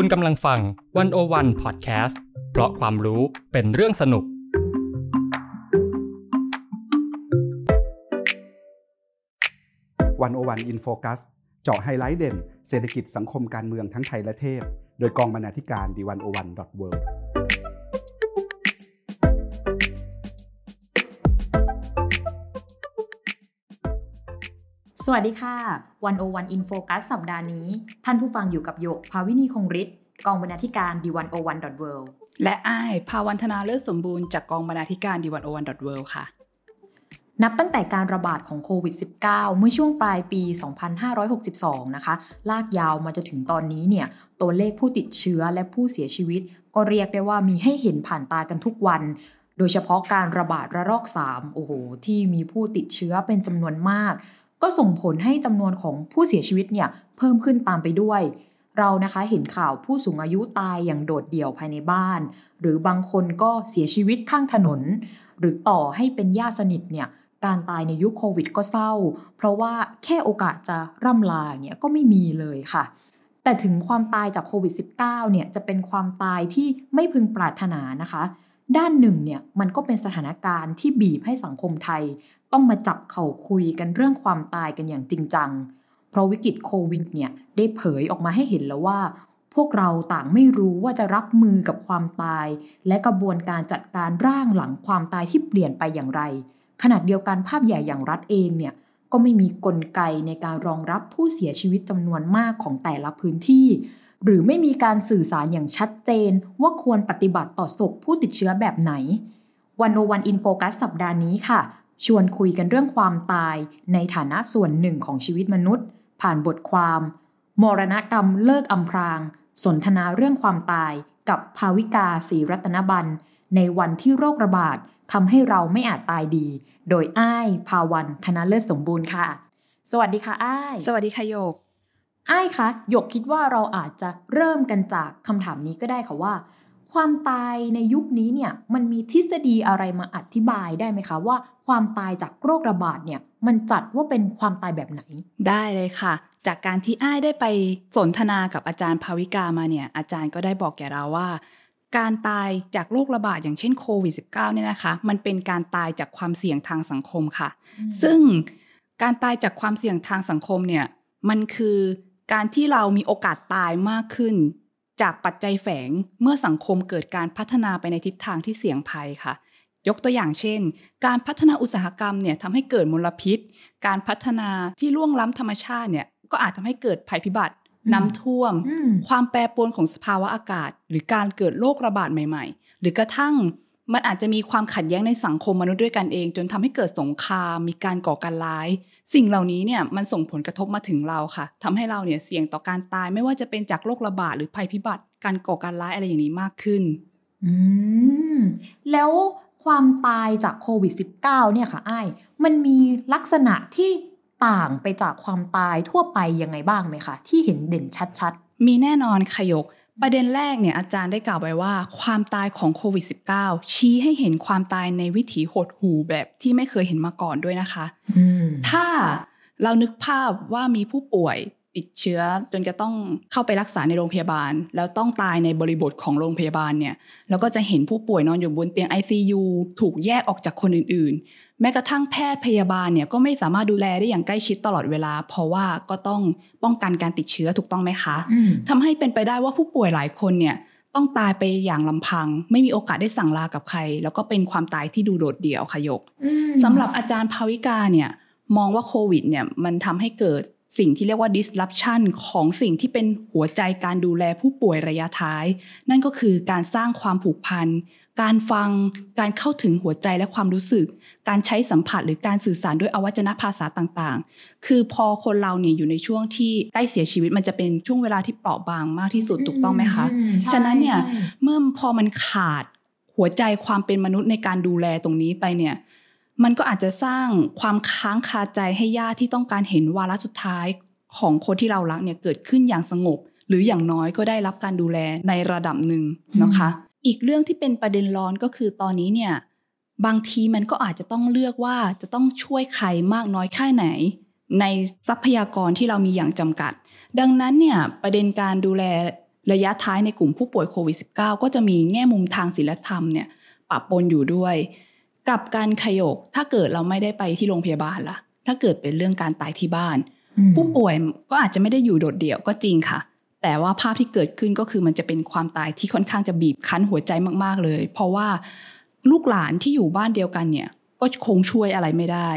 คุณกำลังฟัง One O One Podcast เพราะความรู้เป็นเรื่องสนุก One O One In Focus เจาะไฮไลท์เด่น เศรษฐกิจสังคมการเมืองทั้งไทยและเทศ โดยกองบรรณาธิการ The One O One dot world สวัสดีค่ะ One O One In Focus สัปดาห์นี้ ท่านผู้ฟังอยู่กับหยก ภาวินีคงฤทธิ์กองบรรณาธิการ The One O One dot world และอ้ายภาวันธนาเลิศสมบูรณ์จากกองบรรณาธิการ The One O One dot world ค่ะ นับตั้งแต่การระบาดของโควิด -19 เมื่อช่วงปลายปี 2562 นะคะ ลากยาวมาจนถึงตอนนี้เนี่ย ตัวเลขผู้ติดเชื้อและผู้เสียชีวิต ก็เรียกได้ว่ามีให้เห็นผ่านตากันทุกวันโดยเฉพาะการระบาดระลอก 3 โอ้โห ที่มีผู้ติดเชื้อเป็นจำนวนมาก ก็ส่งผลให้จำนวนของผู้เสียชีวิตเนี่ยเพิ่มขึ้นตามไปด้วย เรานะคะเห็นข่าวผู้สูงอายุตายอย่างโดดเดี่ยวภายในบ้าน หรือบางคนก็เสียชีวิตข้างถนน หรือต่อให้เป็นญาติสนิทเนี่ยการตายในยุคโควิดก็เศร้า เพราะว่าแค่โอกาสจะร่ำลาเนี่ยก็ไม่มีเลยค่ะ แต่ถึงความตายจากโควิด -19 เนี่ยจะเป็นความตายที่ไม่พึงปรารถนานะคะ ด้านหนึ่งเนี่ยมันก็เป็นสถานการณ์ที่บีบให้สังคมไทย ต้องมาจับเข่าคุยกันเรื่องความตายกันอย่างจริงจัง เพราะวิกฤตโควิดเนี่ยได้เผยออกมาให้เห็นแล้วว่า พวกเราต่างไม่รู้ว่าจะรับมือกับความตาย และกระบวนการจัดการร่างหลังความตายที่เปลี่ยนไปอย่างไรขนาดเดียวกันภาพใหญ่อย่างรัฐเองเนี่ยก็ไม่มีกลไกในการรองรับผู้เสียชีวิตจำนวนมากของแต่ละพื้นที่ หรือไม่มีการสื่อสารอย่างชัดเจนว่าควรปฏิบัติต่อศพผู้ติดเชื้อแบบไหนวันโอวันอินโฟกัสสัปดาห์นี้ค่ะ ชวนคุยกันเรื่องความตายในฐานะส่วนหนึ่งของชีวิตมนุษย์ ผ่านบทความ มรณกรรมเลิกอำพราง สนทนาเรื่องความตายกับภาวิกาศรีรัตนบัน ในวันที่โรคระบาดทำให้เราไม่อาจตายดี โดยอ้ายภาวันธนาเลิศสมบูรณ์ค่ะ สวัสดีค่ะอ้าย สวัสดีค่ะโยกอ้ายคะหยกคิดว่าเราอาจจะเริ่มกันจากคำถามนี้ก็ได้ค่ะว่า ความตายในยุคนี้เนี่ยมันมีทฤษฎีอะไรมาอธิบายได้ไหมคะ ว่าความตายจากโรคระบาดเนี่ยมันจัดว่าเป็นความตายแบบไหน ได้เลยค่ะ จากการที่อ้ายได้ไปสนทนากับอาจารย์ภาวิกามาเนี่ยอาจารย์ก็ได้บอกแก่เราว่า การตายจากโรคระบาดอย่างเช่นโควิด -19 เนี่ยนะคะ มันเป็นการตายจากความเสี่ยงทางสังคมค่ะ ซึ่งการตายจากความเสี่ยงทางสังคมเนี่ยมันคือการที่เรามีโอกาสตายมากขึ้น จากปัจจัยแฝงเมื่อสังคมเกิดการพัฒนาไปในทิศทางที่เสี่ยงภัยค่ะ ยกตัวอย่างเช่น การพัฒนาอุตสาหกรรมเนี่ยทำให้เกิดมลพิษ การพัฒนาที่ล่วงล้ำธรรมชาติเนี่ยก็อาจทำให้เกิดภัยพิบัติน้ำท่วม ความแปรปรวนของสภาวะอากาศ หรือการเกิดโรคระบาดใหม่ ๆ หรือกระทั่ง มันอาจจะมีความขัดแย้งในสังคมมนุษย์ด้วยกันเอง จนทำให้เกิดสงคราม มีการก่อการร้าย สิ่งเหล่านี้เนี่ยมันส่งผลกระทบมาถึงเราค่ะทำให้เราเนี่ยเสี่ยงต่อการตายไม่ว่าจะเป็นจากโรคระบาดหรือภัยพิบัติ การก่อการร้ายอะไรอย่างนี้มากขึ้น อืมแล้วความตายจากโควิด -19 เนี่ยค่ะไอ้มันมีลักษณะที่ต่างไปจากความตายทั่วไปยังไงบ้างไหมคะที่เห็นเด่นชัดๆ มีแน่นอนขยก ประเด็นแรกเนี่ยอาจารย์ได้กล่าวไว้ว่า ความตายของโควิด -19 ชี้ให้เห็นความตายในวิถีหดหูแบบที่ไม่เคยเห็นมาก่อนด้วยนะคะถ้าเรานึกภาพว่ามีผู้ป่วยติดเชื้อจนจะต้องเข้าไปรักษาในโรงพยาบาล แล้วต้องตายในบริบทของโรงพยาบาลเนี่ยเราก็จะเห็นผู้ป่วยนอนอยู่บนเตียง ICU ถูกแยกออกจากคนอื่นๆ แม้กระทั่งแพทย์พยาบาลเนี่ยก็ไม่สามารถดูแลได้อย่างใกล้ชิดตลอดเวลา เพราะว่าก็ต้องป้องกันการติดเชื้อถูกต้องไหมคะทำให้เป็นไปได้ว่าผู้ป่วยหลายคนเนี่ยต้องตายไปอย่างลำพัง ไม่มีโอกาสได้สั่งลากับใคร แล้วก็เป็นความตายที่ดูโดดเดี่ยวขยกสำหรับอาจารย์ภาวิกาเนี่ยมองว่าโควิดเนี่ยมันทำให้เกิดสิ่งที่เรียกว่า disruption ของสิ่งที่เป็นหัวใจการดูแลผู้ป่วยระยะท้าย นั่นก็คือการสร้างความผูกพัน การฟัง การเข้าถึงหัวใจและความรู้สึก การใช้สัมผัสหรือการสื่อสารด้วยอวัจนภาษาต่างๆ คือพอคนเราเนี่ยอยู่ในช่วงที่ใกล้เสียชีวิตมันจะเป็นช่วงเวลาที่เปราะบางมากที่สุดถูกต้องไหมคะ ฉะนั้นเนี่ยเมื่อพอมันขาดหัวใจความเป็นมนุษย์ในการดูแลตรงนี้ไปเนี่ยมันก็อาจจะสร้างความค้างคาใจให้ญาติที่ต้องการเห็นวาระสุดท้ายของคนที่เรารักเนี่ยเกิดขึ้นอย่างสงบ หรืออย่างน้อยก็ได้รับการดูแลในระดับหนึ่งนะคะ อีกเรื่องที่เป็นประเด็นร้อนก็คือตอนนี้เนี่ยบางทีมันก็อาจจะต้องเลือกว่าจะต้องช่วยใครมากน้อยแค่ไหน ในทรัพยากรที่เรามีอย่างจำกัด ดังนั้นเนี่ยประเด็นการดูแลระยะท้ายในกลุ่มผู้ป่วยโควิด -19 ก็จะมีแง่มุมทางศีลธรรมเนี่ยปะปนอยู่ด้วย กับการขยกถ้าเกิดเราไม่ได้ไปที่โรงพยาบาลล่ะ ถ้าเกิดเป็นเรื่องการตายที่บ้าน ผู้ป่วยก็อาจจะไม่ได้อยู่โดดเดี่ยวก็จริงค่ะ แต่ว่าภาพที่เกิดขึ้นก็คือมันจะเป็นความตายที่ค่อนข้างจะบีบคั้นหัวใจมาก ๆ เลย เพราะว่าลูกหลานที่อยู่บ้านเดียวกันเนี่ยก็คงช่วยอะไรไม่ได้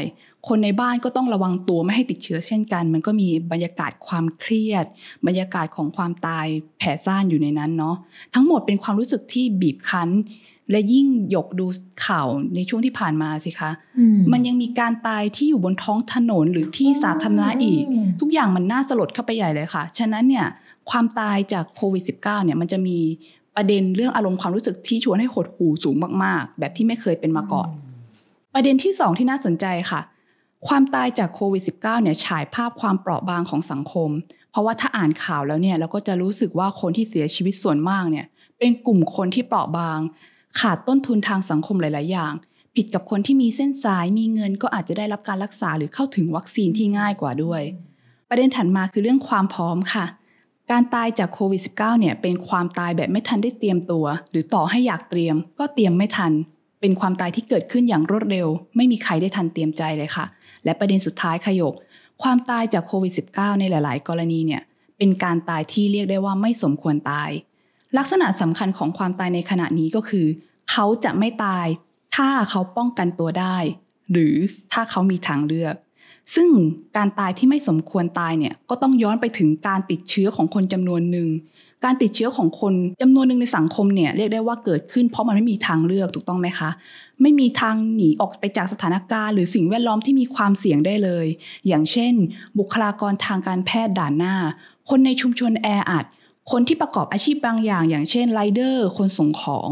คนในบ้านก็ต้องระวังตัวไม่ให้ติดเชื้อเช่นกัน มันก็มีบรรยากาศความเครียด บรรยากาศของความตายแผ่ซ่านอยู่ในนั้นเนาะ ทั้งหมดเป็นความรู้สึกที่บีบคั้น และยิ่งหยกดูข่าวในช่วงที่ผ่านมาสิคะมันยังมีการตายที่อยู่บนท้องถนนหรือที่สาธารณะอีก ทุกอย่างมันน่าสลดเข้าไปใหญ่เลยค่ะ ฉะนั้นเนี่ย ความตายจากโควิด -19 เนี่ยมันจะมีประเด็นเรื่องอารมณ์ความรู้สึกที่ชวนให้หดหู่สูงมากๆ แบบที่ไม่เคยเป็นมาก่อน ประเด็นที่สองที่น่าสนใจค่ะ ความตายจากโควิด -19 เนี่ยฉายภาพความเปราะบางของสังคม เพราะว่าถ้าอ่านข่าวแล้วเนี่ยเราก็จะรู้สึกว่าคนที่เสียชีวิตส่วนมากเนี่ยเป็นกลุ่มคนที่เปราะบาง ขาดต้นทุนทางสังคมหลาย ๆ อย่าง ผิดกับคนที่มีเส้นสายมีเงินก็อาจจะได้รับการรักษาหรือเข้าถึงวัคซีนที่ง่ายกว่าด้วย ประเด็นถัดมาคือเรื่องความพร้อมค่ะ การตายจากโควิด -19 เนี่ยเป็นความตายแบบไม่ทันได้เตรียมตัว หรือต่อให้อยากเตรียม ก็เตรียมไม่ทัน เป็นความตายที่เกิดขึ้นอย่างรวดเร็ว ไม่มีใครได้ทันเตรียมใจเลยค่ะ และประเด็นสุดท้ายขยก ความตายจากโควิด -19 ในหลาย ๆ กรณีเนี่ยเป็นการตายที่เรียกได้ว่าไม่สมควรตาย ลักษณะสำคัญของความตายในขณะนี้ก็คือ เขาจะไม่ตาย ถ้าเขาป้องกันตัวได้ หรือถ้าเขามีทางเลือก ซึ่งการตายที่ไม่สมควรตายเนี่ยก็ต้องย้อนไปถึงการติดเชื้อของคนจำนวนหนึ่ง การติดเชื้อของคนจำนวนหนึ่งในสังคมเนี่ยเรียกได้ว่าเกิดขึ้นเพราะมันไม่มีทางเลือกถูกต้องไหมคะ ไม่มีทางหนีออกไปจากสถานการณ์ หรือสิ่งแวดล้อมที่มีความเสี่ยงได้เลย อย่างเช่น บุคลากรทางการแพทย์ด่านหน้า คนในชุมชนแออัด คนที่ประกอบอาชีพบางอย่าง อย่างเช่นไรเดอร์ คนส่งของ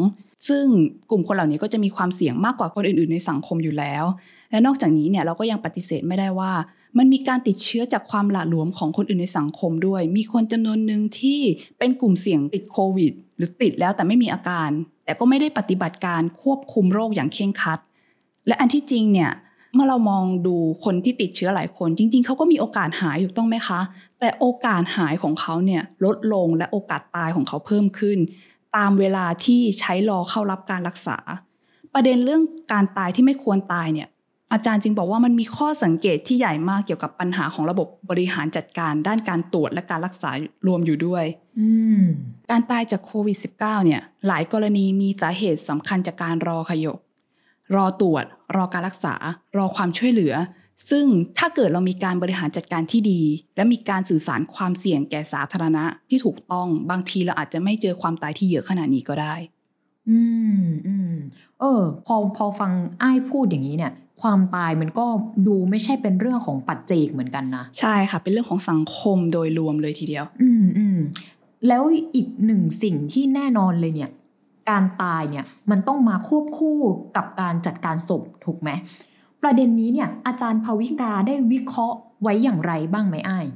ซึ่งกลุ่มคนเหล่านี้ก็จะมีความเสี่ยงมากกว่าคนอื่น ๆ ในสังคมอยู่แล้ว และนอกจากนี้เนี่ยเราก็ยังปฏิเสธไม่ได้ว่า มันมีการติดเชื้อจากความหละหลวมของคนอื่นในสังคมด้วย มีคนจำนวนหนึ่งที่เป็นกลุ่มเสี่ยงติดโควิด หรือติดแล้วแต่ไม่มีอาการ แต่ก็ไม่ได้ปฏิบัติการควบคุมโรคอย่างเคร่งครัด และอันที่จริงเนี่ยเมื่อเรามองดูคนที่ติดเชื้อหลายคน จริง ๆเขาก็มีโอกาสหายอยู่ต้องไหมคะ แต่โอกาสหายของเขาเนี่ยลดลงและโอกาสตายของเขาเพิ่มขึ้น ตามเวลาที่ใช้รอเข้ารับการรักษา ประเด็นเรื่องการตายที่ไม่ควรตายเนี่ย อาจารย์จึงบอกว่ามันมีข้อสังเกตที่ใหญ่มากเกี่ยวกับปัญหาของระบบบริหารจัดการ ด้านการตรวจและการรักษารวมอยู่ด้วยการตายจากโควิด -19 เนี่ย หลายกรณีมีสาเหตุสำคัญจากการรอขยกรอตรวจ รอการรักษา รอความช่วยเหลือ ซึ่งถ้าเกิดเรามีการบริหารจัดการที่ดี และมีการสื่อสารความเสี่ยงแก่สาธารณะที่ถูกต้องบางทีเราอาจจะไม่เจอความตายที่เยอะขนาดนี้ก็ได้ อืมอืมเออ พอพอฟังไอ้พูดอย่างนี้เนี่ย ความตายมันก็ดูไม่ใช่เป็นเรื่องของปัจเจกเหมือนกันนะ ใช่ค่ะ เป็นเรื่องของสังคมโดยรวมเลยทีเดียว อืมอืมแล้วอีกหนึ่งสิ่งที่แน่นอนเลยเนี่ย การตายเนี่ยมันต้องมาควบคู่กับการจัดการศพถูกไหมประเด็นนี้เนี่ย อาจารย์ภวิกาได้วิเคราะห์ไว้อย่างไรบ้างไหมอ้าย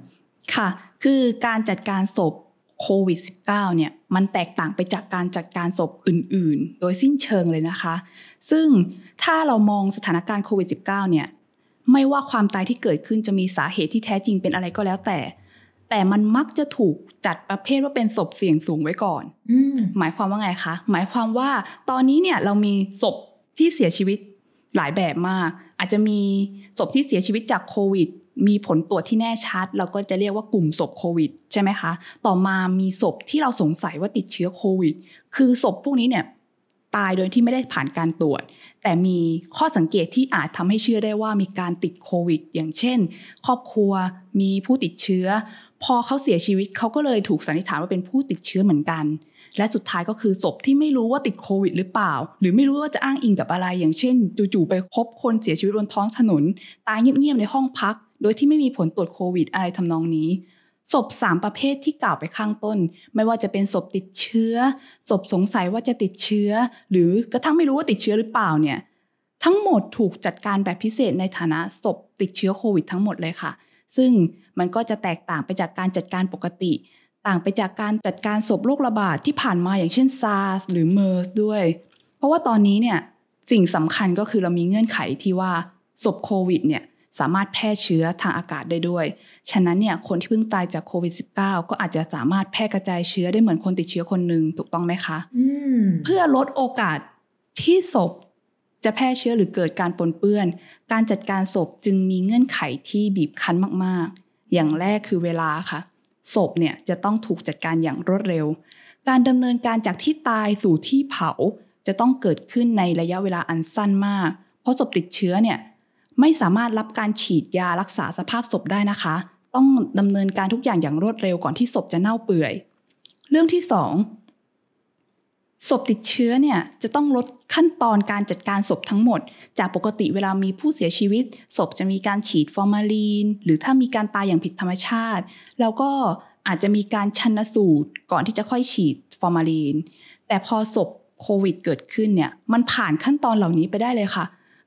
ค่ะ คือการจัดการศพ โควิด -19 เนี่ยมันแตกต่างไปจากการจัดการศพอื่น ๆ โดยสิ้นเชิงเลยนะคะ ซึ่งถ้าเรามองสถานการณ์โควิด -19 เนี่ยไม่ว่าความตายที่เกิดขึ้นจะมีสาเหตุที่แท้จริงเป็นอะไรก็แล้วแต่ แต่มันมักจะถูกจัดประเภทว่าเป็นศพเสี่ยงสูงไว้ก่อนหมายความว่าไงคะ หมายความว่าตอนนี้เนี่ยเรามีศพที่เสียชีวิตหลายแบบมาก อาจจะมีศพที่เสียชีวิตจากโควิด มีผลตรวจที่แน่ชัด เราก็จะเรียกว่ากลุ่มศพโควิดใช่ไหมคะ ต่อมามีศพที่เราสงสัยว่าติดเชื้อโควิด คือศพพวกนี้เนี่ยตายโดยที่ไม่ได้ผ่านการตรวจ แต่มีข้อสังเกตที่อาจทำให้เชื่อได้ว่ามีการติดโควิด อย่างเช่น ครอบครัวมีผู้ติดเชื้อ พอเขาเสียชีวิตเขาก็เลยถูกสันนิษฐานว่าเป็นผู้ติดเชื้อเหมือนกัน และสุดท้ายก็คือศพที่ไม่รู้ว่าติดโควิด หรือเปล่า หรือไม่รู้ว่าจะอ้างอิงกับอะไร อย่างเช่น จู่ๆไปพบคนเสียชีวิตบนท้องถนน ตายเงียบๆในห้องพัก โดยที่ไม่มีผลตรวจโควิดอะไรทำนองนี้ ศพสามประเภทที่กล่าวไปข้างต้น ไม่ว่าจะเป็นศพติดเชื้อ ศพสงสัยว่าจะติดเชื้อ หรือกระทั่งไม่รู้ว่าติดเชื้อหรือเปล่าเนี่ยทั้งหมดถูกจัดการแบบพิเศษในฐานะศพติดเชื้อโควิดทั้งหมดเลยค่ะ ซึ่งมันก็จะแตกต่างไปจากการจัดการปกติ ต่างไปจากการจัดการศพโรคระบาดที่ผ่านมาอย่างเช่นซาร์สหรือเมอร์สด้วย เพราะว่าตอนนี้เนี่ยสิ่งสำคัญก็คือเรามีเงื่อนไขที่ว่าศพโควิดเนี่ย สามารถแพร่เชื้อทางอากาศได้ด้วย ฉะนั้นเนี่ยคนที่เพิ่งตายจากโควิด -19 ก็อาจจะสามารถแพร่กระจายเชื้อได้เหมือนคนติดเชื้อคนหนึ่งถูกต้องไหมคะเพื่อลดโอกาสที่ศพจะแพร่เชื้อหรือเกิดการปนเปื้อน การจัดการศพจึงมีเงื่อนไขที่บีบคั้นมากๆ อย่างแรกคือเวลาค่ะ ศพเนี่ยจะต้องถูกจัดการอย่างรวดเร็ว การดำเนินการจากที่ตายสู่ที่เผาจะต้องเกิดขึ้นในระยะเวลาอันสั้นมาก เพราะศพติดเชื้อเนี่ย ไม่สามารถรับการฉีดยารักษาสภาพศพได้นะคะ ต้องดำเนินการทุกอย่างอย่างรวดเร็วก่อนที่ศพจะเน่าเปื่อย เรื่องที่สองศพติดเชื้อเนี่ยจะต้องลดขั้นตอนการจัดการศพทั้งหมด จากปกติเวลามีผู้เสียชีวิต ศพจะมีการฉีดฟอร์มาลีน หรือถ้ามีการตายอย่างผิดธรรมชาติ แล้วก็อาจจะมีการชันสูตรก่อนที่จะค่อยฉีดฟอร์มาลีน แต่พอศพโควิดเกิดขึ้นเนี่ยมันผ่านขั้นตอนเหล่านี้ไปได้เลยค่ะ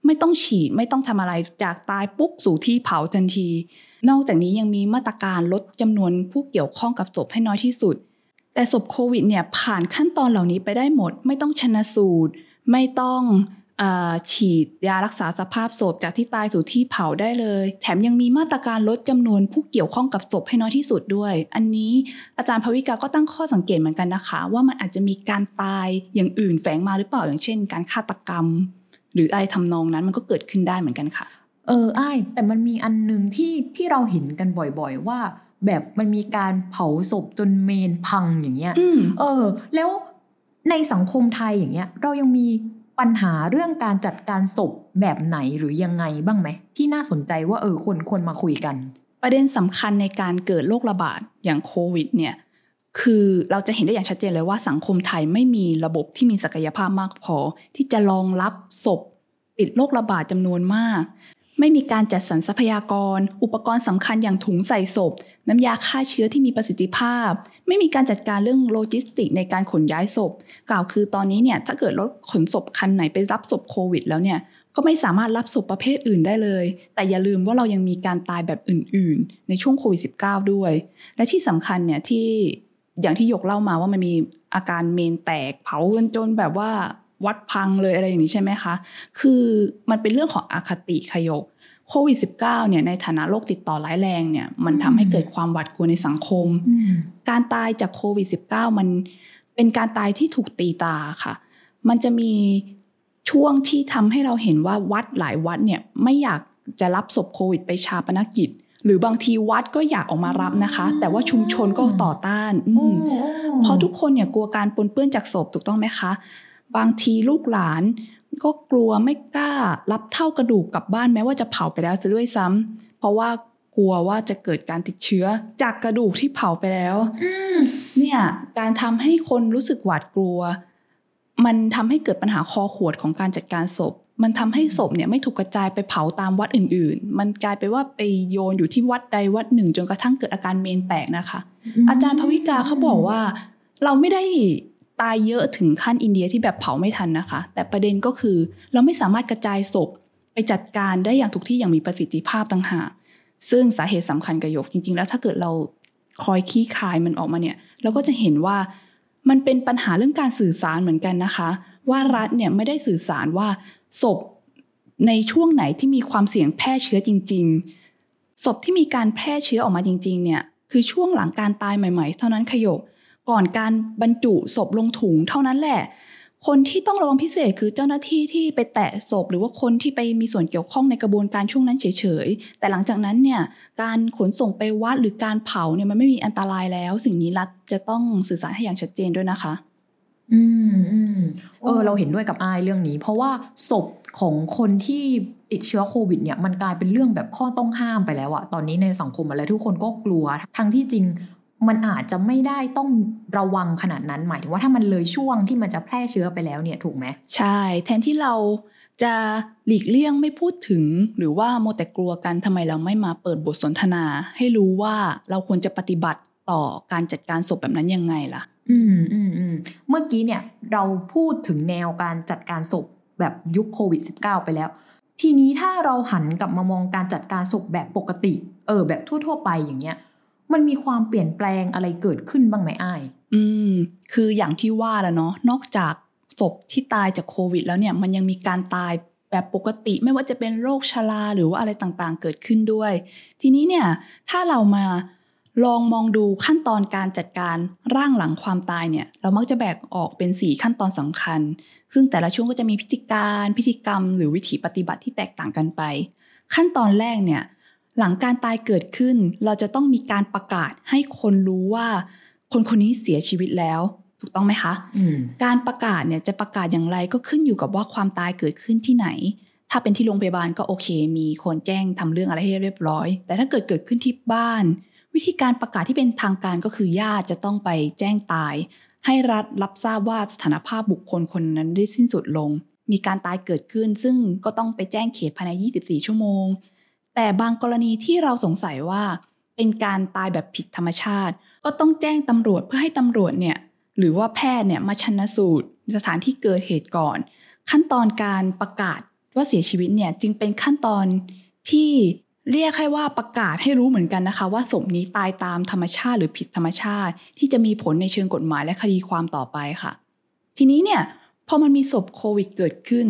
ไม่ต้องฉีดไม่ต้องทำอะไรจากตายปุ๊บสู่ที่เผาทันที นอกจากนี้ยังมีมาตรการลดจำนวนผู้เกี่ยวข้องกับศพให้น้อยที่สุด แต่ศพโควิดเนี่ยผ่านขั้นตอนเหล่านี้ไปได้หมด ไม่ต้องชนะสูตร ไม่ต้องอฉีดยารักษาสภาพศพจากที่ตายสู่ที่เผาได้เลย แถมยังมีมาตรการลดจำนวนผู้เกี่ยวข้องกับศพให้น้อยที่สุดด้วย อันนี้อาจารย์ภวิกาก็ตั้งข้อสังเกตเหมือนกันนะคะ ว่ามันอาจจะมีการตายอย่างอื่นแฝงมาหรือเปล่าอย่างเช่น การฆาตกรรม หรืออะไรทำนองนั้นมันก็เกิดขึ้นได้เหมือนกันค่ะ เออไอ้แต่มันมีอันหนึ่งที่ที่เราเห็นกันบ่อยๆว่า แบบมันมีการเผาศพจนเมนพังอย่างเงี้ยเออ แล้วในสังคมไทยอย่างเงี้ย เรายังมีปัญหาเรื่องการจัดการศพแบบไหนหรือยังไงบ้างไหม ที่น่าสนใจว่าเออคนคนมาคุยกัน ประเด็นสำคัญในการเกิดโรคระบาดอย่างโควิดเนี่ย คือเราจะเห็นได้อย่างชัดเจนเลยว่าสังคมไทยไม่มีระบบที่มีศักยภาพมากพอ ที่จะรองรับศพติดโรคระบาดจำนวนมาก ไม่มีการจัดสรรทรัพยากร อุปกรณ์สำคัญอย่างถุงใส่ศพ น้ำยาฆ่าเชื้อที่มีประสิทธิภาพ ไม่มีการจัดการเรื่องโลจิสติกในการขนย้ายศพ กล่าวคือตอนนี้เนี่ยถ้าเกิดรถขนศพคันไหนไปรับศพโควิด แล้วเนี่ยก็ไม่สามารถรับศพประเภทอื่นได้เลย แต่อย่าลืมว่าเรายังมีการตายแบบอื่น ๆ ในช่วงโควิด -19 ด้วย และที่สำคัญเนี่ยที่ อย่างที่ยกเล่ามาว่ามันมีอาการเมนแตกเผากันจนแบบว่าวัดพังเลยอะไรอย่างนี้ใช่ไหมคะ คือมันเป็นเรื่องของอคติขยกโควิด -19 เนี่ยในฐานะโรคติดต่อร้ายแรงเนี่ยมันทำให้เกิดความหวาดกลัวในสังคม การตายจากโควิด -19 มันเป็นการตายที่ถูกตีตาค่ะ มันจะมีช่วงที่ทำให้เราเห็นว่าวัดหลายวัดเนี่ยไม่อยากจะรับศพโควิดไปชาปนกิจ หรือบางทีวัดก็อยากออกมารับนะคะ แต่ว่าชุมชนก็ต่อต้านอเพราะทุกคนเนี่ยกลัวการปนเปื้อนจากศพถูกต้องไหมคะ บางทีลูกหลานก็กลัวไม่กล้ารับเท่ากระดูกกลับบ้านแม้ว่าจะเผาไปแล้วซะด้วยซ้ำเพราะว่ากลัวว่าจะเกิดการติดเชื้อจากกระดูกที่เผาไปแล้วเนี่ยการทำให้คนรู้สึกหวาดกลัว มันทำให้เกิดปัญหาคอขวดของการจัดการศพ มันทำให้ศพเนี่ยไม่ถูกกระจายไปเผาตามวัดอื่น ๆ มันกลายไปว่าไปโยนอยู่ที่วัดใดวัดหนึ่ง จนกระทั่งเกิดอาการเมนแตกนะคะ อาจารย์ภวิกาเขาบอกว่า เราไม่ได้ตายเยอะถึงขั้นอินเดียที่แบบเผาไม่ทันนะคะ แต่ประเด็นก็คือเราไม่สามารถกระจายศพไปจัดการได้อย่างถูกที่อย่างมีประสิทธิภาพต่างหากซึ่งสาเหตุสำคัญกับยกจริง ๆ แล้วถ้าเกิดเราคอยขี้คายมันออกมาเนี่ย เราก็จะเห็นว่ามันเป็นปัญหาเรื่องการสื่อสารเหมือนกันนะคะ ว่ารัฐเนี่ยไม่ได้สื่อสารว่าศพในช่วงไหนที่มีความเสี่ยงแพร่เชื้อจริง ๆ ศพที่มีการแพร่เชื้อออกมาจริง ๆ เนี่ยคือช่วงหลังการตายใหม่ ๆ เท่านั้นขยก ก่อนการบรรจุศพลงถุงเท่านั้นแหละ คนที่ต้องระวังพิเศษคือเจ้าหน้าที่ที่ไปแตะศพ หรือว่าคนที่ไปมีส่วนเกี่ยวข้องในกระบวนการช่วงนั้นเฉยๆ แต่หลังจากนั้นเนี่ยการขนส่งไปวัดหรือการเผาเนี่ยมันไม่มีอันตรายแล้ว สิ่งนี้รัฐจะต้องสื่อสารให้อย่างชัดเจนด้วยนะคะ อืมอืมเออ เราเห็นด้วยกับอายเรื่องนี้ เพราะว่าศพของคนที่ติดเชื้อโควิดเนี่ยมันกลายเป็นเรื่องแบบข้อต้องห้ามไปแล้วอะตอนนี้ในสังคมอะไรทุกคนก็กลัว ทั้งที่จริงมันอาจจะไม่ได้ต้องระวังขนาดนั้น หมายถึงว่าถ้ามันเลยช่วงที่มันจะแพร่เชื้อไปแล้วเนี่ยถูกไหมใช่ แทนที่เราจะหลีกเลี่ยงไม่พูดถึง หรือว่าโมแต่กลัวกันทำไมเราไม่มาเปิดบทสนทนา ให้รู้ว่าเราควรจะปฏิบัติต่อการจัดการศพแบบนั้นยังไงล่ะ อืมอืมอืมเมื่อกี้เนี่ยเราพูดถึงแนวการจัดการศพแบบยุคโควิด -19 ไปแล้ว ทีนี้ถ้าเราหันกลับมามองการจัดการศพแบบปกติ เออ แบบทั่ว ๆ ไปอย่างเงี้ย มันมีความเปลี่ยนแปลงอะไรเกิดขึ้นบ้างไหมอ้ายอืม คืออย่างที่ว่าแล้วเนาะนอกจากศพที่ตายจากโควิด แล้วเนี่ยมันยังมีการตายแบบปกติไม่ว่าจะเป็นโรคชราหรือว่าอะไรต่างๆ เกิดขึ้นด้วย ทีนี้เนี่ยถ้าเรามา ลองมองดูขั้นตอนการจัดการร่างหลังความตายเนี่ย เรามักจะแบ่งออกเป็น 4 ขั้นตอนสำคัญ ซึ่งแต่ละช่วงก็จะมีพิธีการพิธีกรรม หรือวิถีปฏิบัติที่แตกต่างกันไป ขั้นตอนแรกเนี่ย หลังการตายเกิดขึ้น เราจะต้องมีการประกาศให้คนรู้ว่า คนคนนี้เสียชีวิตแล้ว ถูกต้องไหมคะการประกาศเนี่ยจะประกาศอย่างไรก็ขึ้นอยู่กับว่าความตายเกิดขึ้นที่ไหนถ้าเป็นที่โรงพยาบาลก็โอเค มีคนแจ้งทำเรื่องอะไรให้เรียบร้อย แต่ถ้าเกิดเกิดขึ้นที่บ้าน วิธีการประกาศที่เป็นทางการก็คือญาติจะต้องไปแจ้งตาย ให้รัฐรับทราบว่าสถานภาพบุคคลคนนั้นได้สิ้นสุดลง มีการตายเกิดขึ้น ซึ่งก็ต้องไปแจ้งเขตภายใน 24 ชั่วโมง แต่บางกรณีที่เราสงสัยว่า เป็นการตายแบบผิดธรรมชาติ ก็ต้องแจ้งตำรวจเพื่อให้ตำรวจเนี่ยหรือว่าแพทย์เนี่ยมาชันสูตรสถานที่เกิดเหตุก่อน ขั้นตอนการประกาศว่าเสียชีวิตเนี่ยจึงเป็นขั้นตอนที่ เรียกให้ว่าประกาศให้รู้เหมือนกันนะคะ ว่าศพนี้ตายตามธรรมชาติหรือผิดธรรมชาติ ที่จะมีผลในเชิงกฎหมายและคดีความต่อไปค่ะ ทีนี้เนี่ยพอมันมีศพโควิดเกิดขึ้น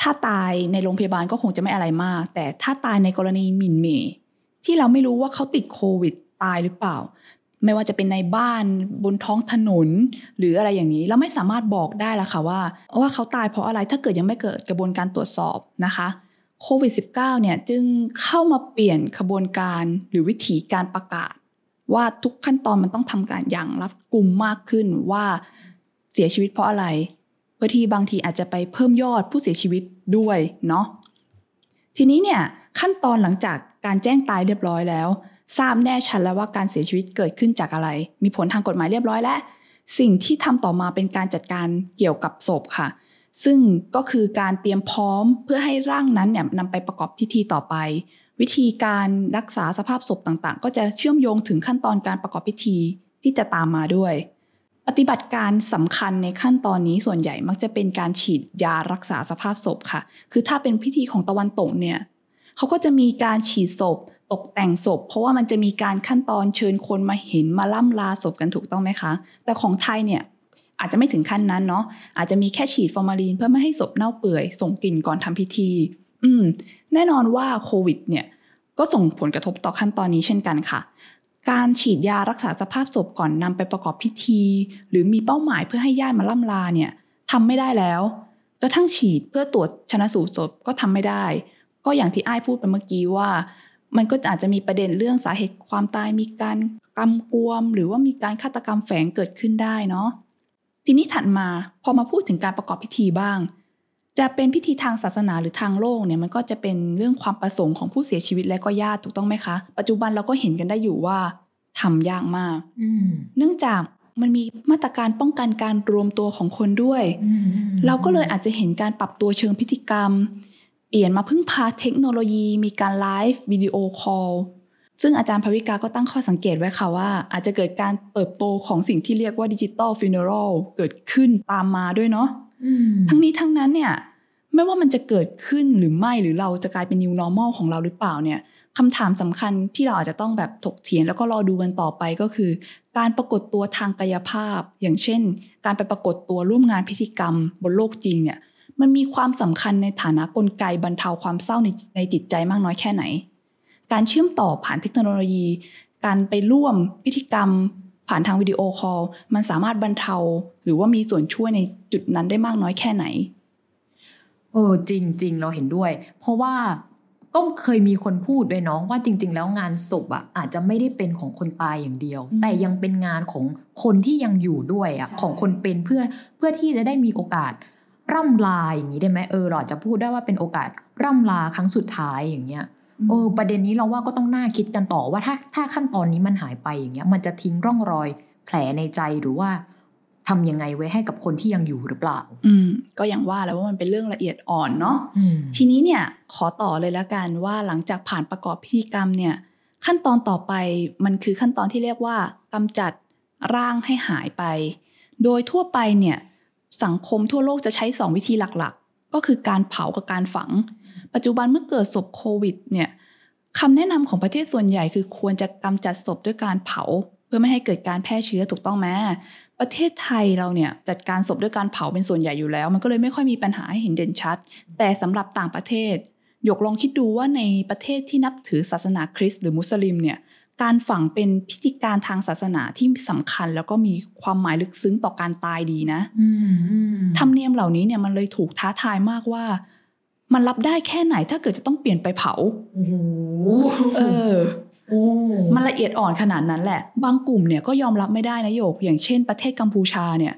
ถ้าตายในโรงพยาบาลก็คงจะไม่อะไรมาก แต่ถ้าตายในกรณีหมิ่นเมย์ที่เราไม่รู้ว่าเขาติดโควิดตายหรือเปล่า ไม่ว่าจะเป็นในบ้านบนท้องถนน หรืออะไรอย่างนี้เราไม่สามารถบอกได้ละค่ะว่าว่าเขาตายเพราะอะไรถ้าเกิดยังไม่เกิดกระบวนการตรวจสอบนะคะ โควิด -19 เนี่ยจึงเข้ามาเปลี่ยนขบวนการหรือวิธีการประกาศ ว่าทุกขั้นตอนมันต้องทำการอย่างรัดกุมมากขึ้นว่าเสียชีวิตเพราะอะไรเพื่อที่บางทีอาจจะไปเพิ่มยอดผู้เสียชีวิตด้วยเนาะทีนี้เนี่ยขั้นตอนหลังจากการแจ้งตายเรียบร้อยแล้ว ทราบแน่ชัดแล้วว่าการเสียชีวิตเกิดขึ้นจากอะไร มีผลทางกฎหมายเรียบร้อยแล้ว สิ่งที่ทำต่อมาเป็นการจัดการเกี่ยวกับศพค่ะ ซึ่งก็คือการเตรียมพร้อมเพื่อให้ร่างนั้นเนี่ยนำไปประกอบพิธีต่อไป วิธีการรักษาสภาพศพต่างๆ ก็จะเชื่อมโยงถึงขั้นตอนการประกอบพิธีที่จะตามมาด้วย ปฏิบัติการสำคัญในขั้นตอนนี้ส่วนใหญ่มักจะเป็นการฉีดยารักษาสภาพศพค่ะ คือถ้าเป็นพิธีของตะวันตกเนี่ยเขาก็จะมีการฉีดศพ ตกแต่งศพ เพราะว่ามันจะมีการขั้นตอนเชิญคนมาเห็นมาล่ำลาศพกันถูกต้องไหมคะ แต่ของไทยเนี่ย อาจจะไม่ถึงขั้นนั้นเนาะอาจจะมีแค่ฉีดฟอร์มาลีนเพื่อไม่ให้ศพเน่าเปื่อย ส่งกลิ่นก่อนทำพิธี อืม แน่นอนว่าโควิด เนี่ยก็ส่งผลกระทบต่อขั้นตอนนี้เช่นกันค่ะ การฉีดยารักษาสภาพศพก่อนนำไปประกอบพิธี หรือมีเป้าหมายเพื่อให้ญาติมาล่ำลาเนี่ยทำไม่ได้แล้ว กระทั่งฉีดเพื่อตรวจชนะสูตรศพก็ทำไม่ได้ ก็อย่างที่ไอ้พูดไปเมื่อกี้ว่า มันก็อาจจะมีประเด็นเรื่องสาเหตุความตายมีการกำกวม หรือว่ามีการฆาตกรรมแฝงเกิดขึ้นได้เนาะ ทีนี้ถัดมาพอมาพูดถึงการประกอบพิธีบ้าง จะเป็นพิธีทางศาสนาหรือทางโลกเนี่ยมันก็จะเป็นเรื่องความประสงค์ของผู้เสียชีวิตและก็ญาติถูกต้องไหมคะ ปัจจุบันเราก็เห็นกันได้อยู่ว่าทำยากมากเนื่องจากมันมีมาตรการป้องกันการรวมตัวของคนด้วย เราก็เลยอาจจะเห็นการปรับตัวเชิงพิธีกรรม เปลี่ยนมาพึ่งพาเทคโนโลยี มีการ live video call ซึ่งอาจารย์ภวิกาก็ตั้งข้อสังเกตไว้ค่ะว่า อาจจะเกิดการเติบโตของสิ่งที่เรียกว่า digital funeralเกิดขึ้นตามมาด้วยเนาะทั้งนี้ทั้งนั้นเนี่ยไม่ว่ามันจะเกิดขึ้นหรือไม่หรือเราจะกลายเป็น new normal ของเราหรือเปล่าเนี่ยคำถามสำคัญที่เราอาจจะต้องแบบถกเถียงแล้วก็รอดูกันต่อไปก็คือ การปรากฏตัวทางกายภาพ อย่างเช่น การไปปรากฏตัวร่วมงานพิธีกรรม บนโลกจริงเนี่ยมันมีความสำคัญในฐานะกลไกบรรเทาความเศร้าในในจิตใจมากน้อยแค่ไหน การเชื่อมต่อผ่านเทคโนโลยี การไปร่วมพิธีกรรม ผ่านทาง video call มันสามารถบรรเทา หรือว่ามีส่วนช่วยในจุดนั้นได้มากน้อยแค่ไหนเออจริงจริงเราเห็นด้วย เพราะว่าก็เคยมีคนพูดด้วยเนาะว่าจริง ๆ แล้วงานศพอะอาจจะไม่ได้เป็นของคนตายอย่างเดียว แต่ยังเป็นงานของคนที่ยังอยู่ด้วยอะของคนเป็นเพื่อเพื่อที่จะได้มีโอกาสร่ำลาอย่างนี้ได้ไหมเออเราจะพูดได้ว่าเป็นโอกาสร่ำลาครั้งสุดท้ายอย่างเงี้ย เออประเด็นนี้เราว่าก็ต้องน่าคิดกันต่อว่าถ้าถ้าขั้นตอนนี้มันหายไปอย่างเงี้ย มันจะทิ้งร่องรอยแผลในใจหรือว่าทำยังไงไว้ให้กับคนที่ยังอยู่หรือเปล่า อืม ก็อย่างว่าแล้วว่ามันเป็นเรื่องละเอียดอ่อนเนาะทีนี้เนี่ยขอต่อเลยละกันว่าหลังจากผ่านประกอบพิธีกรรมเนี่ย ขั้นตอนต่อไปมันคือขั้นตอนที่เรียกว่ากำจัดร่างให้หายไป โดยทั่วไปเนี่ย สังคมทั่วโลกจะใช้สองวิธีหลักๆ ก็คือการเผากับการฝัง ปัจจุบันเมื่อเกิดศพโควิดเนี่ยคำแนะนำของประเทศส่วนใหญ่คือควรจะกำจัดศพด้วยการเผาเพื่พื่อไม่ให้เกิดการแพร่เชื้อถูกต้องไหมประเทศไทยเราเนี่ยจัดการศพด้วยการเผาเป็นส่วนใหญ่อยู่แล้ว มันก็เลยไม่ค่อยมีปัญหาให้เห็นเด่นชัด แต่สำหรับต่างประเทศยกลองคิดดูว่าในประเทศที่นับถือศาสนาคริสต์หรือมุสลิมเนี่ยการฝังเป็นพิธีการทางศาสนาที่สำคัญ แล้วก็มีความหมายลึกซึ้งต่อการตายดีนะธรรมเนียมเหล่านี้เนี่ยมันเลยถูกท้าทายมากว่า มันรับได้แค่ไหนถ้าเกิดจะต้องเปลี่ยนไปเผาโอ้โหเออมันละเอียดอ่อนขนาดนั้นแหละ บางกลุ่มเนี่ยก็ยอมรับไม่ได้นะโยก อย่างเช่นประเทศกัมพูชาเนี่ย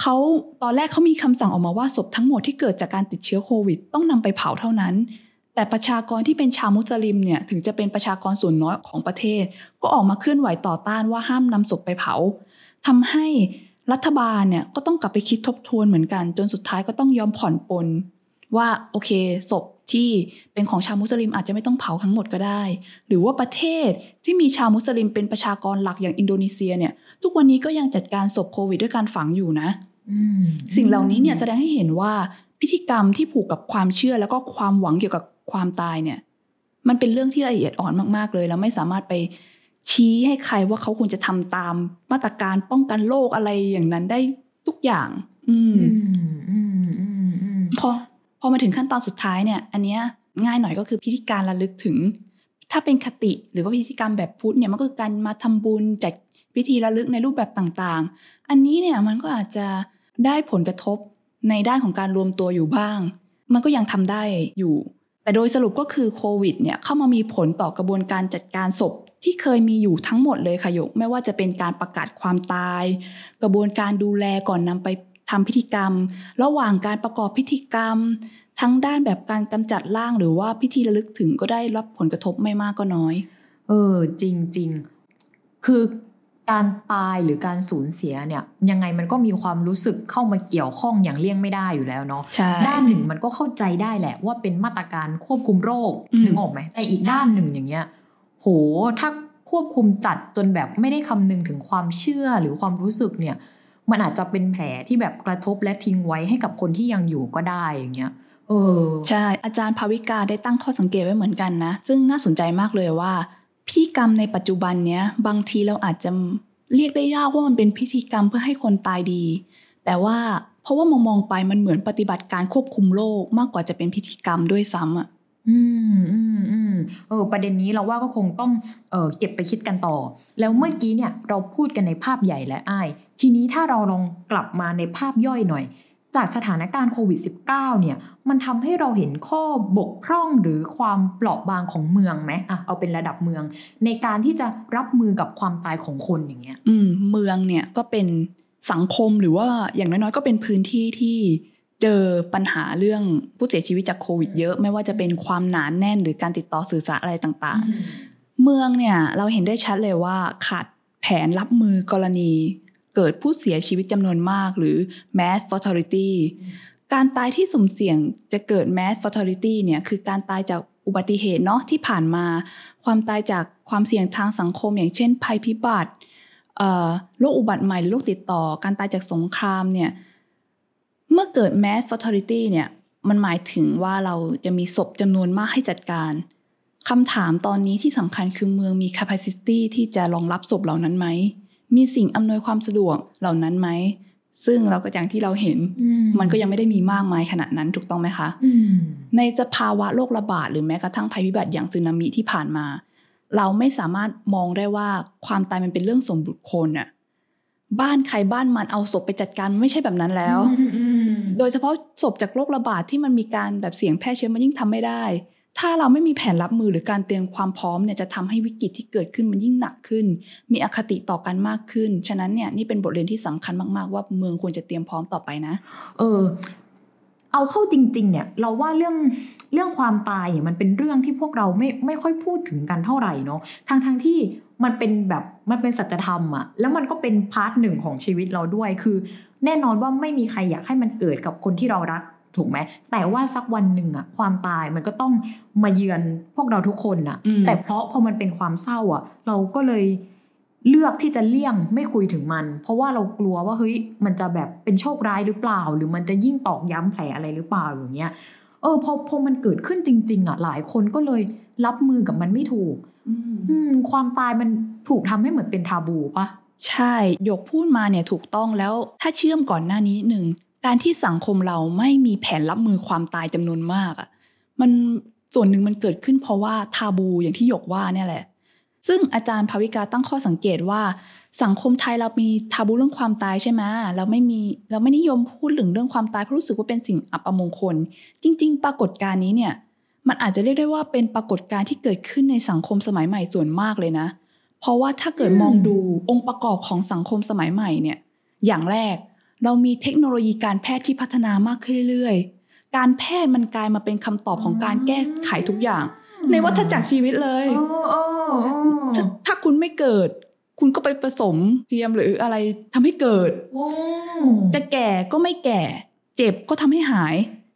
เขาตอนแรกเขามีคำสั่งออกมาว่าศพทั้งหมดที่เกิดจากการติดเชื้อโควิด ต้องนำไปเผาเท่านั้น แต่ประชากรที่เป็นชาวมุสลิมเนี่ยถึงจะเป็นประชากรส่วนน้อยของประเทศ ก็ออกมาเคลื่อนไหวต่อต้านว่าห้ามนำศพไปเผาทำให้รัฐบาลเนี่ยก็ต้องกลับไปคิดทบทวนเหมือนกัน จนสุดท้ายก็ต้องยอมผ่อนปลน ว่าโอเคศพที่เป็นของชาวมุสลิมอาจจะไม่ต้องเผาทั้งหมดก็ได้ หรือว่าประเทศที่มีชาวมุสลิมเป็นประชากรหลักอย่างอินโดนีเซียเนี่ย ทุกวันนี้ก็ยังจัดการศพโควิดด้วยการฝังอยู่นะสิ่งเหล่านี้เนี่ยแสดงให้เห็นว่าพิธีกรรมที่ผูกกับความเชื่อแล้วก็ความหวังเกี่ยวกับความตายเนี่ย มันเป็นเรื่องที่ละเอียดอ่อนมากๆเลย แล้วไม่สามารถไปชี้ให้ใครว่าเขาควรจะทำตามมาตรการป้องกันโรคอะไรอย่างนั้นได้ทุกอย่าง อืมพอพ อมาถึงขั้นตอนสุดท้ายเนี่ย อันเนี้ยง่ายหน่อยก็คือพิธีการระลึกถึง ถ้าเป็นคติหรือว่าพิธีกรรมแบบพุทธเนี่ยมันก็คือการมาทำบุญจัดพิธีระลึกในรูปแบบต่างๆ อันนี้เนี่ยมันก็อาจจะได้ผลกระทบในด้านของการรวมตัวอยู่บ้าง มันก็ยังทำได้อยู่ แต่โดยสรุปก็คือโควิดเนี่ยเข้ามามีผลต่อกระบวนการจัดการศพที่เคยมีอยู่ทั้งหมดเลยค่ะยกไม่ว่าจะเป็นการประกาศความตาย กระบวนการดูแลก่อนนำไป ทำพิธีกรรม ระหว่างการประกอบพิธีกรรม ทั้งด้านแบบการกำจัดร่างหรือว่าพิธีระลึกถึงก็ได้รับผลกระทบไม่มากก็น้อย เออ จริงๆคือการตายหรือการสูญเสียเนี่ย ยังไงมันก็มีความรู้สึกเข้ามาเกี่ยวข้องอย่างเลี่ยงไม่ได้อยู่แล้วเนาะด้านหนึ่งมันก็เข้าใจได้แหละ ว่าเป็นมาตรการควบคุมโรคนึกออกไหมแต่อีกด้านหนึ่งอย่างเงี้ย โหถ้าควบคุมจัดจนแบบไม่ได้คำนึงถึงความเชื่อหรือความรู้สึกเนี่ย มันอาจจะเป็นแผลที่แบบกระทบและทิ้งไว้ให้กับคนที่ยังอยู่ก็ได้อย่างเงี้ยเออใช่ อาจารย์ภาวิกาได้ตั้งข้อสังเกตไว้เหมือนกันนะ ซึ่งน่าสนใจมากเลยว่า พิธีกรรมในปัจจุบันเนี้ยบางทีเราอาจจะเรียกได้ยากว่ามันเป็นพิธีกรรมเพื่อให้คนตายดี แต่ว่าเพราะว่ามองมองไปมันเหมือนปฏิบัติการควบคุมโรคมากกว่าจะเป็นพิธีกรรมด้วยซ้ำอะ อืมอืมอืมเออประเด็นนี้เราว่าก็คงต้องเออเก็บไปคิดกันต่อ แล้วเมื่อกี้เนี่ยเราพูดกันในภาพใหญ่และอ้ายทีนี้ถ้าเราลองกลับมาในภาพย่อยหน่อย จากสถานการณ์โควิด -19 เนี่ย มันทำให้เราเห็นข้อบกพร่องหรือความเปราะบางของเมืองไหมอะเอาเป็นระดับเมือง ในการที่จะรับมือกับความตายของคนอย่างเงี้ย อืม เมืองเนี่ยก็เป็นสังคมหรือว่าอย่างน้อยๆก็เป็นพื้นที่ที่ เจอปัญหาเรื่องผู้เสียชีวิตจากโควิดเยอะ ไม่ว่าจะเป็นความหนานแน่นหรือการติดต่อสื่อสารอะไรต่างๆ เมืองเนี่ยเราเห็นได้ชัดเลยว่าขาดแผนรับมือกรณีเกิดผู้เสียชีวิตจำนวนมากหรือ mass fatality การตายที่สุ่มเสี่ยงจะเกิด mass fatality เนี่ยคือการตายจากอุบัติเหตุเนาะที่ผ่านมา ความตายจากความเสี่ยงทางสังคม อย่างเช่น ภัยพิบัติโรคอุบัติใหม่หรือโรคติดต่อ การตายจากสงครามเนี่ย เมื่อเกิด mass fatality เนี่ยมันหมายถึงว่าเราจะมีศพจำนวนมากให้จัดการคำถามตอนนี้ที่สำคัญคือเมืองมี capacity ที่จะรองรับศพเหล่านั้นไหม มีสิ่งอำนวยความสะดวกเหล่านั้นไหม ซึ่งเราก็อย่างที่เราเห็น มันก็ยังไม่ได้มีมากมายขนาดนั้นถูกต้องไหมคะในสภาวะโรคระบาดหรือแม้กระทั่งภัยพิบัติอย่างสึนามิที่ผ่านมา เราไม่สามารถมองได้ว่าความตายมันเป็นเรื่องสมบุคคลอะ บ้านใครบ้านมันเอาศพไปจัดการไม่ใช่แบบนั้นแล้ว โดยเฉพาะศพจากโรคระบาดที่มันมีการแบบเสี่ยงแพร่เชื้อมันยิ่งทำไม่ได้ ถ้าเราไม่มีแผนรับมือหรือการเตรียมความพร้อมเนี่ยจะทำให้วิกฤตที่เกิดขึ้นมันยิ่งหนักขึ้น มีอคติต่อกันมากขึ้น ฉะนั้นเนี่ยนี่เป็นบทเรียนที่สำคัญมาก ๆ ว่าเมืองควรจะเตรียมพร้อมต่อไปนะ เออ เอาเข้าจริง ๆ เนี่ย เราว่าเรื่องเรื่องความตายเนี่ยมันเป็นเรื่องที่พวกเราไม่ไม่ค่อยพูดถึงกันเท่าไหร่เนาะทั้งทั้งที่ มันเป็นแบบมันเป็นสัจธรรมอะแล้วมันก็เป็น part หนึ่งของชีวิตเราด้วย คือแน่นอนว่าไม่มีใครอยากให้มันเกิดกับคนที่เรารักถูกไหมแต่ว่าสักวันหนึ่งอะความตายมันก็ต้องมาเยือนพวกเราทุกคนอะแต่เพราะพอมันเป็นความเศร้าอะเราก็เลยเลือกที่จะเลี่ยงไม่คุยถึงมัน เพราะว่าเรากลัวว่าเฮ้ยมันจะแบบเป็นโชคร้ายหรือเปล่า หรือมันจะยิ่งตอกย้ำแผลอะไรหรือเปล่าอย่างเงี้ยเออพอพอมันเกิดขึ้นจริง ๆอะหลายคนก็เลยรับมือกับมันไม่ถูก ความตายมันถูกทำให้เหมือนเป็นทาบูปะใช่ยกพูดมาเนี่ยถูกต้องแล้วถ้าเชื่อมก่อนหน้านี้หนึ่งการที่สังคมเราไม่มีแผนรับมือความตายจำนวนมากอะ่ะมันส่วนหนึ่งมันเกิดขึ้นเพราะว่าทาบูอย่างที่หยกว่าเนี่ยแหละ ซึ่งอาจารย์ภาวิกาตั้งข้อสังเกตว่า สังคมไทยเรามีทาบูเรื่องความตายใช่ไหมเราไม่มีเราไม่นิยมพูดถึงเรื่องความตายเพราะรู้สึกว่าเป็นสิ่งอัปมงคล จริง ๆ ปรากฏการณ์นี้เนี่ย มันอาจจะเรียกได้ว่าเป็นปรากฏการณ์ที่เกิดขึ้นในสังคมสมัยใหม่ส่วนมากเลยนะ เพราะว่าถ้าเกิดมองดูองค์ประกอบของสังคมสมัยใหม่เนี่ย อย่างแรกเรามีเทคโนโลยีการแพทย์ที่พัฒนามากขึ้นเรื่อยๆ การแพทย์มันกลายมาเป็นคำตอบของการแก้ไขทุกอย่าง ในวัฏจักรชีวิตเลยถถ้าคุณไม่เกิด คุณก็ไปผสมเทียมหรืออะไรทำให้เกิด จะแก่ก็ไม่แก่ เจ็บก็ทำให้หาย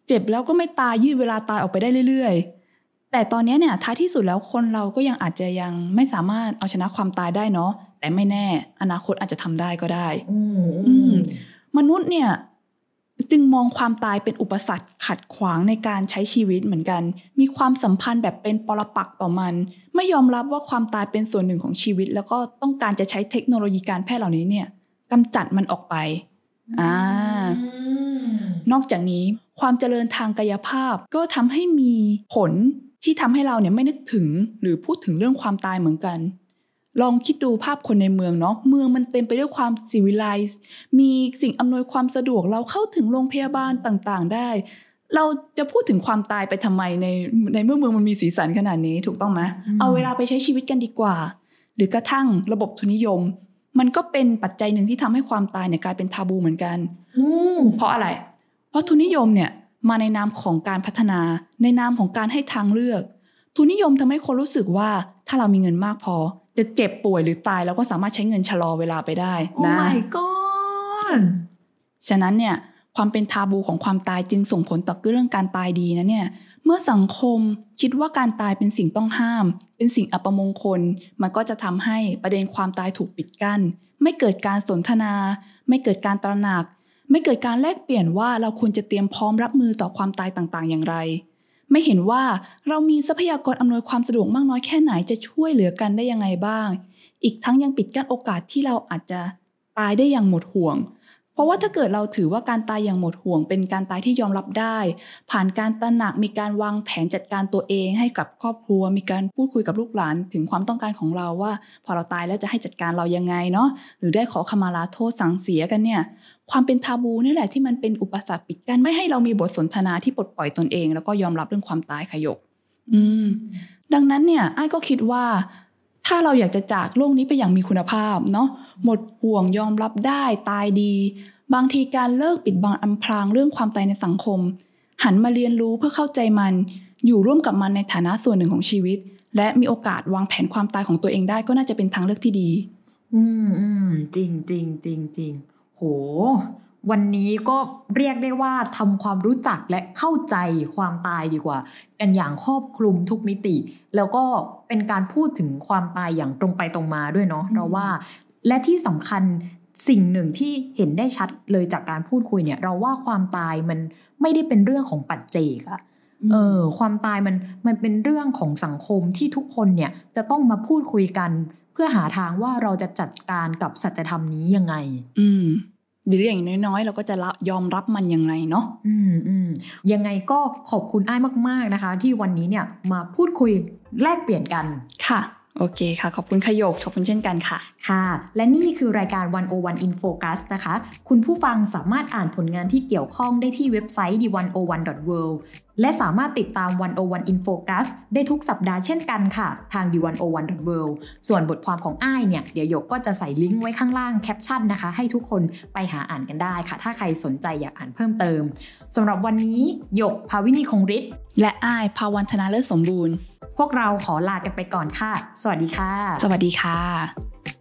เจ็บแล้วก็ไม่ตายยืดเวลาตายออกไปได้เรื่อย ๆ แต่ตอนนี้เนี่ยท้ายที่สุดแล้วคนเราก็ยังอาจจะยังไม่สามารถเอาชนะความตายได้เนาะแต่ไม่แน่ อนาคตอาจจะทำได้ก็ได้มนุษย์เนี่ยจึงมองความตายเป็นอุปสรรคขัดขวางในการใช้ชีวิตเหมือนกัน มีความสัมพันธ์แบบเป็นปรปักต่อมัน ไม่ยอมรับว่าความตายเป็นส่วนหนึ่งของชีวิต แล้วก็ต้องการจะใช้เทคโนโลยีการแพทย์เหล่านี้เนี่ยกำจัดมันออกไป อ่า นอกจากนี้ ความเจริญทางกายภาพก็ทำให้มีผลที่ทำให้เราเนี่ยไม่นึกถึงหรือพูดถึงเรื่องความตายเหมือนกัน ลองคิดดูภาพคนในเมืองเนาะเมืองมันเต็มไปด้วยความสิวิไลซ์มีสิ่งอำนวยความสะดวกเราเข้าถึงโรงพยาบาลต่างๆ ได้ เราจะพูดถึงความตายไปทำไมในในเมื่อเมืองมันมีสีสันขนาดนี้ถูกต้องไหมเอาเวลาไปใช้ชีวิตกันดีกว่า หรือกระทั่งระบบทุนนิยมมันก็เป็นปัจจัยหนึ่งที่ทำให้ความตายเนี่ยกลายเป็นทาบูเหมือนกัน เพราะอะไร เพราะทุนนิยมเนี่ยมาในนามของการพัฒนา ในนามของการให้ทางเลือก ทุนนิยมทำให้คนรู้สึกว่าถ้าเรามีเงินมากพอ จะเจ็บป่วยหรือตายเราก็สามารถใช้เงินชะลอเวลาไปได้นะ Oh my god ฉะนั้นเนี่ยความเป็นทาบูของความตายจึงส่งผลต่อเรื่องการตายดีนะเนี่ย เมื่อสังคมคิดว่าการตายเป็นสิ่งต้องห้าม เป็นสิ่งอัปมงคล มันก็จะทำให้ประเด็นความตายถูกปิดกัน้น ไม่เกิดการสนทนา ไม่เกิดการตระหนัก ไม่เกิดการแลกเปลี่ยนว่าเราควรจะเตรียมพร้อมรับมือต่อความตายต่างๆ อย่างไร ไม่เห็นว่าเรามีทรัพยากรอำนวยความสะดวกมากน้อยแค่ไหนจะช่วยเหลือกันได้ยังไงบ้าง อีกทั้งยังปิดกั้นโอกาสที่เราอาจจะตายได้อย่างหมดห่วง ราะว่าถ้าเกิดเราถือว่าการตายอย่างหมดห่วง เป็นการตายที่ยอมรับได้ ผ่านการตระหนักมีการวางแผนจัดการตัวเองให้กับครอบครัว มีการพูดคุยกับลูกหลานถึงความต้องการของเราว่า พอเราตายแล้วจะให้จัดการเรายังไงเนาะหรือได้ขอขมาลาโทษสังเสียกันเนี่ยความเป็นทาบูนี่แหละที่มันเป็นอุปสรรคปิดกั้นไม่ให้เรามีบทสนทนาที่ปลดปล่อยตนเอง แล้วก็ยอมรับเรื่องความตายขยก อืม ดังนั้นเนี่ยไอ้ก็คิดว่า ถ้าเราอยากจะจากโลกนี้ไปอย่างมีคุณภาพเนาะหมดห่วงยอมรับได้ตายดี บางทีการเลิกปิดบังอำพรางเรื่องความตายในสังคม หันมาเรียนรู้เพื่อเข้าใจมัน อยู่ร่วมกับมันในฐานะส่วนหนึ่งของชีวิต และมีโอกาสวางแผนความตายของตัวเองได้ก็น่าจะเป็นทางเลือกที่ดี อืมอืมจริงจริงจริงจริงโห วันนี้ก็เรียกได้ว่าทำความรู้จักและเข้าใจความตายดีกว่า กันอย่างครอบคลุมทุกมิติ แล้วก็เป็นการพูดถึงความตายอย่างตรงไปตรงมาด้วยเนาะเพราะว่า และที่สำคัญสิ่งหนึ่งที่เห็นได้ชัดเลยจากการพูดคุยเนี่ย เราว่าความตายมันไม่ได้เป็นเรื่องของปัจเจกอะเออความตายมันมันเป็นเรื่องของสังคมที่ทุกคนเนี่ยจะต้องมาพูดคุยกัน เพื่อหาทางว่าเราจะจัดการกับสัจธรรมนี้ยังไง อืม หรืออย่างน้อยๆ เราก็จะยอมรับมันยังไงเนาะอืมอืมยังไงก็ขอบคุณอ้ายมาก ๆนะคะ ที่วันนี้เนี่ยมาพูดคุยแลกเปลี่ยนกันค่ะ โอเคค่ะ ขอบคุณขยกขอบคุณเช่นกันค่ะ ค่ะ และนี่คือรายการ 101 in focus นะคะ คุณผู้ฟังสามารถอ่านผลงานที่เกี่ยวข้องได้ที่เว็บไซต์ d101.world และสามารถติดตาม 101 in focus ได้ทุกสัปดาห์เช่นกันค่ะ ทาง d101.world ส่วนบทความของอ้ายเนี่ย เดี๋ยวหยกก็จะใส่ลิงก์ไว้ข้างล่างแคปชั่นนะคะ ให้ทุกคนไปหาอ่านกันได้ค่ะ ถ้าใครสนใจอยากอ่านเพิ่มเติมสำหรับวันนี้หยกภาวินีคงฤทธิ์และอ้ายภาวันธนาเลิศสมบูรณ์ พวกเราขอลากันไปก่อนค่ะ สวัสดีค่ะ สวัสดีค่ะ